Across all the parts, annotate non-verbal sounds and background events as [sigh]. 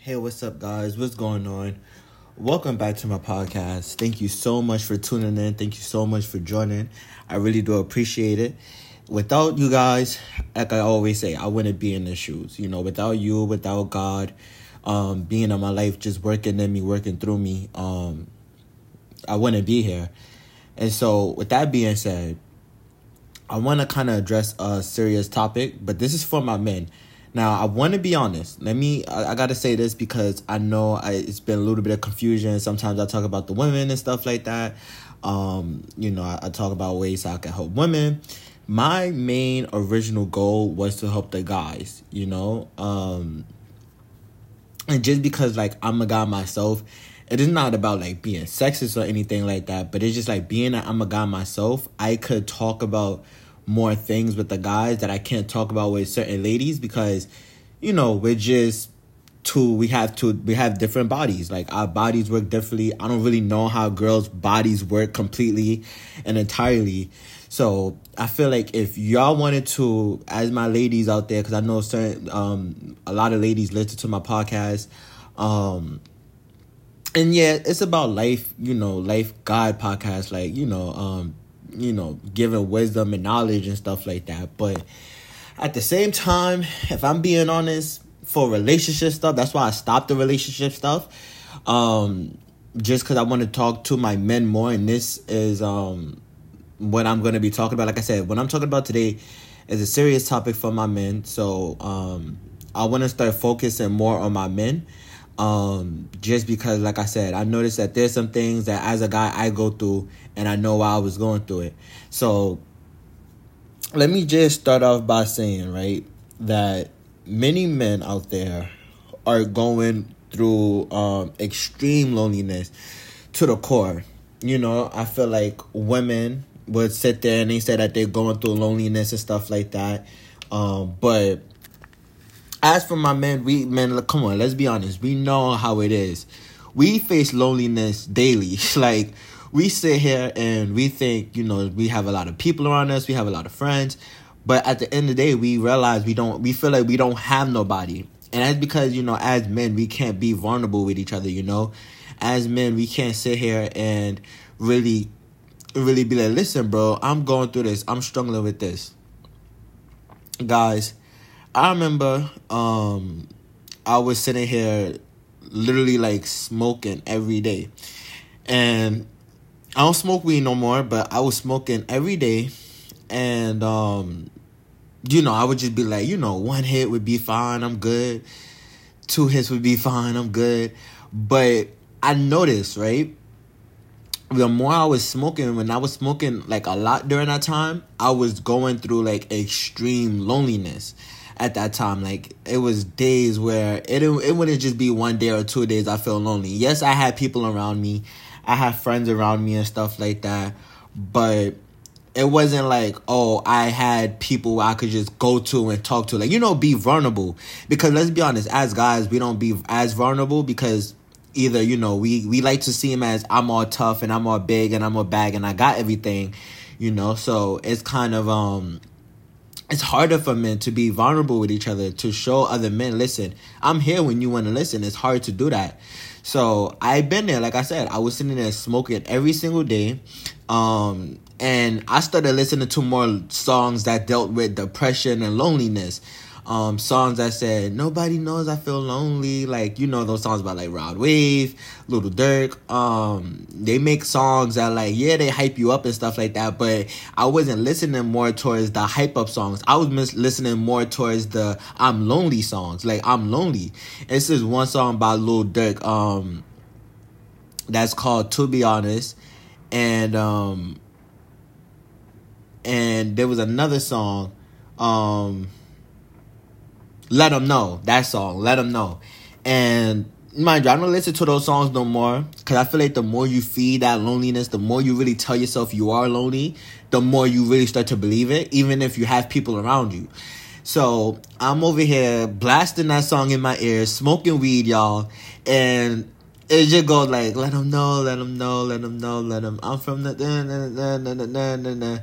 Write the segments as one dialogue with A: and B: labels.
A: Hey, what's up, guys? What's going on? Welcome back to my podcast. Thank you so much for tuning in. Thank you so much for joining. I really do appreciate it. Without you guys, like I always say, I wouldn't be in the shoes. You know, without you, without God, um, being in my life, just working in me, working through me, um, I wouldn't be here. And so, with that being said, I want to kind of address a serious topic, but this is for my men. Now, I want to be honest. Let me, I, I got to say this because I know I, it's been a little bit of confusion. Sometimes I talk about the women and stuff like that. Um, you know, I, I talk about ways I can help women. My main original goal was to help the guys, you know? Um, and just because, like, I'm a guy myself, it is not about like being sexist or anything like that, but it's just like being that I'm a guy myself, I could talk about more things with the guys that I can't talk about with certain ladies because, you know, we're just two we have two we have different bodies. Like our bodies work differently. I don't really know how girls' bodies work completely and entirely. So I feel like if y'all wanted to, as my ladies out there, because I know certain um a lot of ladies listen to my podcast, um and yeah, it's about life, you know, life God podcast, like, you know, um, you know, giving wisdom and knowledge and stuff like that. But at the same time, if I'm being honest, for relationship stuff, that's why I stopped the relationship stuff. Um, just because I want to talk to my men more, and this is um what I'm going to be talking about. Like I said, what I'm talking about today is a serious topic for my men. So um, I want to start focusing more on my men. Um, just because, like I said, I noticed that there's some things that as a guy I go through, and I know why I was going through it. So let me just start off by saying, right, that many men out there are going through um, extreme loneliness to the core. You know, I feel like women would sit there and they say that they're going through loneliness and stuff like that. Um, but as for my men, we men, come on, let's be honest. We know how it is. We face loneliness daily. [laughs] like we sit here and we think, you know, we have a lot of people around us, we have a lot of friends, but at the end of the day, we realize we don't. We feel like we don't have nobody, and that's because you know, as men, we can't be vulnerable with each other. You know, as men, we can't sit here and really, really be like, listen, bro, I'm going through this. I'm struggling with this, guys I remember um I was sitting here literally like smoking every day. And I don't smoke weed no more, but I was smoking every day and um you know, I would just be like, you know, one hit would be fine, I'm good. Two hits would be fine, I'm good. But I noticed, right? The more I was smoking, when I was smoking like a lot during that time, I was going through like extreme loneliness at that time. Like it was days where it it wouldn't just be one day or two days I felt lonely. Yes, I had people around me. I had friends around me and stuff like that. But it wasn't like, oh, I had people I could just go to and talk to. Like, you know, be vulnerable. Because let's be honest, as guys, we don't be as vulnerable because either, you know, we, we like to see him as I'm all tough and I'm all big and I'm all bag and I got everything, you know. So it's kind of um it's harder for men to be vulnerable with each other to show other men listen i'm here when you want to listen. It's hard to do that. So i've been there like i said i was sitting there smoking every single day um, and i started listening to more songs that dealt with depression and loneliness um, songs that said nobody knows I feel lonely, like you know those songs about like Rod Wave, Little Durk. Um, they make songs that like yeah they hype you up and stuff like that, but I wasn't listening more towards the hype up songs. I was mis- listening more towards the I'm lonely songs, like I'm lonely. This is one song by Little Durk. um, that's called To Be Honest, and um, and there was another song, um let them know that song. Let them know. And mind you, I don't listen to those songs no more because I feel like the more you feed that loneliness, the more you really tell yourself you are lonely, the more you really start to believe it, even if you have people around you. So I'm over here blasting that song in my ears, smoking weed, y'all, and it just goes like, "Let them know, let them know, let them know, let them." I'm from the, then, and then,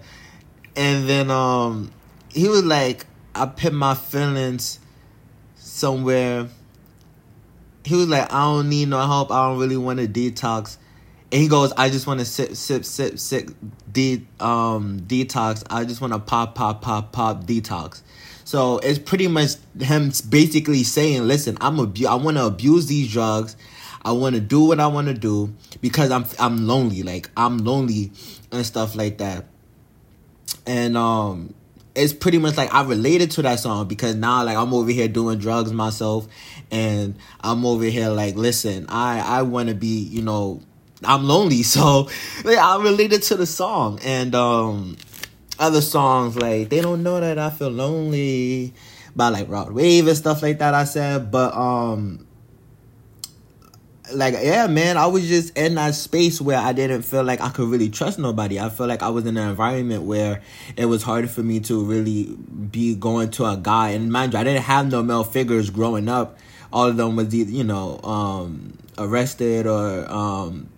A: and then, um, he was like, "I put my feelings." Somewhere he was like, I don't need no help. I don't really want to detox. And he goes, I just want to sip, sip, sip, sip, de- um, detox. I just want to pop, pop, pop, pop, detox. So it's pretty much him basically saying, listen, I'm abu- I want to abuse these drugs. I want to do what I want to do because I'm I'm lonely. Like I'm lonely and stuff like that. And um it's pretty much like I related to that song because now like I'm over here doing drugs myself and I'm over here like listen, I I want to be, you know, I'm lonely. [laughs] So like, I related to the song and um other songs like they don't know that I feel lonely by like Rod Wave and stuff like that I said but um like yeah man I was just in that space where I didn't feel like I could really trust nobody I felt like I was in an environment where it was harder for me to really be going to a guy and mind you I didn't have no male figures growing up all of them was either you know um arrested or um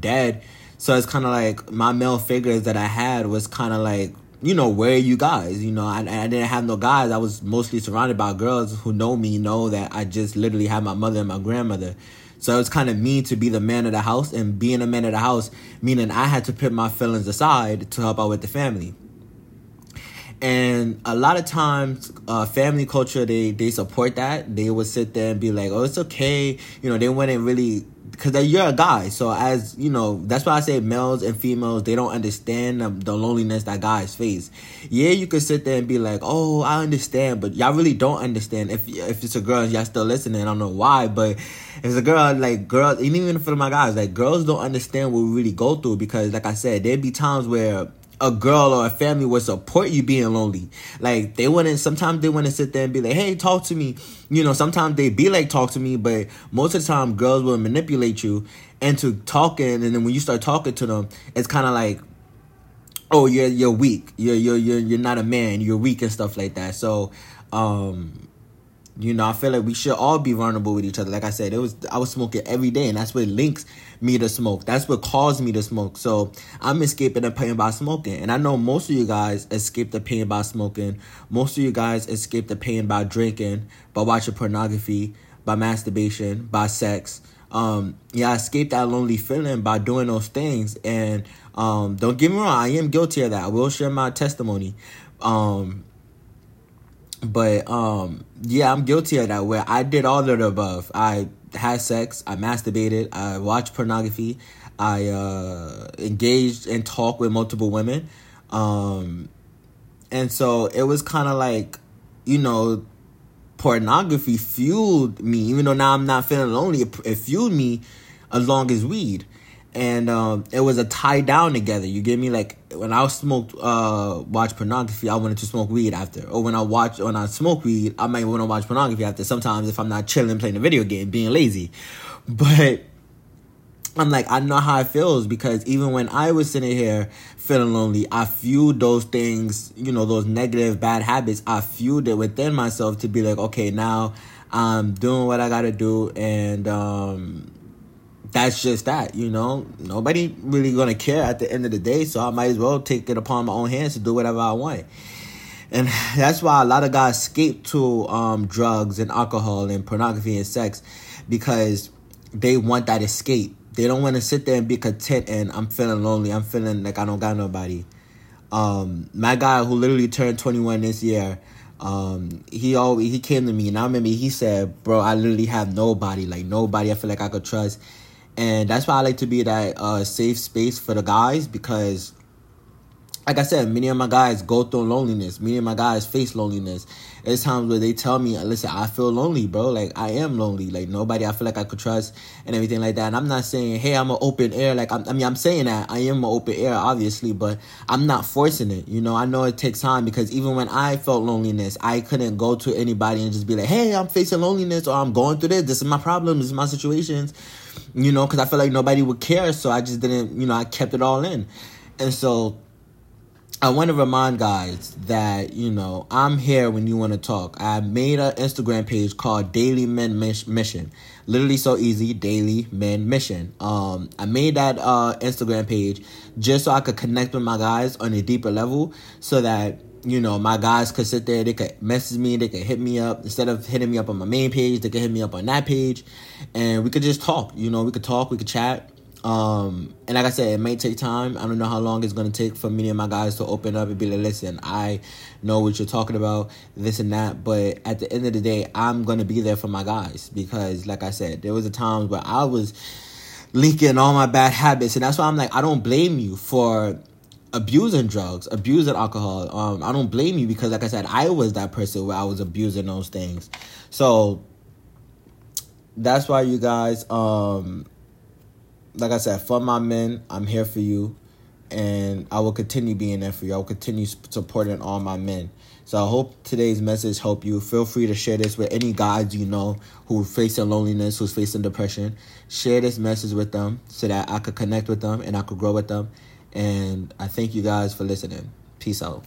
A: dead so it's kind of like my male figures that I had was kind of like, you know, where are you guys? You know, I, I didn't have no guys. I was mostly surrounded by girls who know me, know that I just literally had my mother and my grandmother. So it's kind of me to be the man of the house, and being a man of the house, meaning I had to put my feelings aside to help out with the family. And a lot of times, uh, family culture they they support that. They would sit there and be like, "Oh, it's okay," you know. They wouldn't really because you're a guy. So as you know, that's why I say males and females they don't understand the, the, loneliness that guys face. Yeah, you could sit there and be like, "Oh, I understand," but y'all really don't understand. If if it's a girl, y'all still listening. I don't know why, but if it's a girl, like girls, even for my guys, like girls don't understand what we really go through because, like I said, there'd be times where a girl or a family would support you being lonely. Like they wouldn't sometimes they wouldn't sit there and be like, Hey, talk to me. You know, sometimes they be like talk to me, but most of the time girls will manipulate you into talking and then when you start talking to them, it's kinda like Oh, you're you're weak. You're you're you're you're not a man, you're weak and stuff like that. So um you know, I feel like we should all be vulnerable with each other. Like I said, it was I was smoking every day, and that's what links me to smoke. That's what caused me to smoke. So I'm escaping the pain by smoking, and I know most of you guys escape the pain by smoking. Most of you guys escape the pain by drinking, by watching pornography, by masturbation, by sex. Um, yeah, I escaped that lonely feeling by doing those things, and um, don't get me wrong, I am guilty of that. I will share my testimony. Um, but um yeah i'm guilty of that where i did all of the above. I had sex i masturbated i watched pornography i uh engaged and talked with multiple women. Um and so it was kind of like you know pornography fueled me even though now i'm not feeling lonely it, it fueled me as long as weed and um, it was a tie down together. You get me? Like when I smoked, uh, watch pornography, I wanted to smoke weed after. Or when I watch, when I smoke weed, I might want to watch pornography after. Sometimes if I'm not chilling, playing a video game, being lazy, but I'm like, I know how it feels because even when I was sitting here feeling lonely, I fueled those things, you know, those negative bad habits. I fueled it within myself to be like, okay, now I'm doing what I gotta do, and um, that's just that, you know. Nobody really gonna care at the end of the day, so I might as well take it upon my own hands to do whatever I want. And [sighs] that's why a lot of guys escape to um, drugs and alcohol and pornography and sex because they want that escape. They don't want to sit there and be content and I'm feeling lonely. I'm feeling like I don't got nobody. Um, my guy who literally turned 21 this year, um, he always he came to me and I remember he said, "Bro, I literally have nobody. Like nobody. I feel like I could trust." And that's why I like to be that uh, safe space for the guys because, like I said, many of my guys go through loneliness. Many of my guys face loneliness. There's times where they tell me, "Listen, I feel lonely, bro. Like I am lonely. Like nobody I feel like I could trust and everything like that." And I'm not saying, "Hey, I'm an open air." Like I'm, I mean, I'm saying that I am an open air, obviously, but I'm not forcing it. You know, I know it takes time because even when I felt loneliness, I couldn't go to anybody and just be like, "Hey, I'm facing loneliness," or "I'm going through this. This is my problem. This is my situations." You know, because I felt like nobody would care. So I just didn't, you know, I kept it all in. And so I want to remind guys that, you know, I'm here when you want to talk. I made an Instagram page called Daily Men Mission. Literally so easy, Daily Men Mission. Um, I made that uh, Instagram page just so I could connect with my guys on a deeper level so that you know, my guys could sit there, they could message me, they could hit me up. Instead of hitting me up on my main page, they could hit me up on that page. And we could just talk. You know, we could talk, we could chat. Um, and like I said, it may take time. I don't know how long it's gonna take for me and my guys to open up and be like, listen, I know what you're talking about, this and that. But at the end of the day, I'm gonna be there for my guys because, like I said, there was a time where I was leaking all my bad habits, and that's why I'm like, I don't blame you for abusing drugs, abusing alcohol. Um, I don't blame you because, like I said, I was that person where I was abusing those things. So that's why you guys, um, like I said, for my men, I'm here for you, and I will continue being there for you. I will continue supporting all my men. So I hope today's message help you. Feel free to share this with any guys you know who are facing loneliness, who's facing depression. Share this message with them so that I could connect with them and I could grow with them and I thank you guys for listening. Peace out.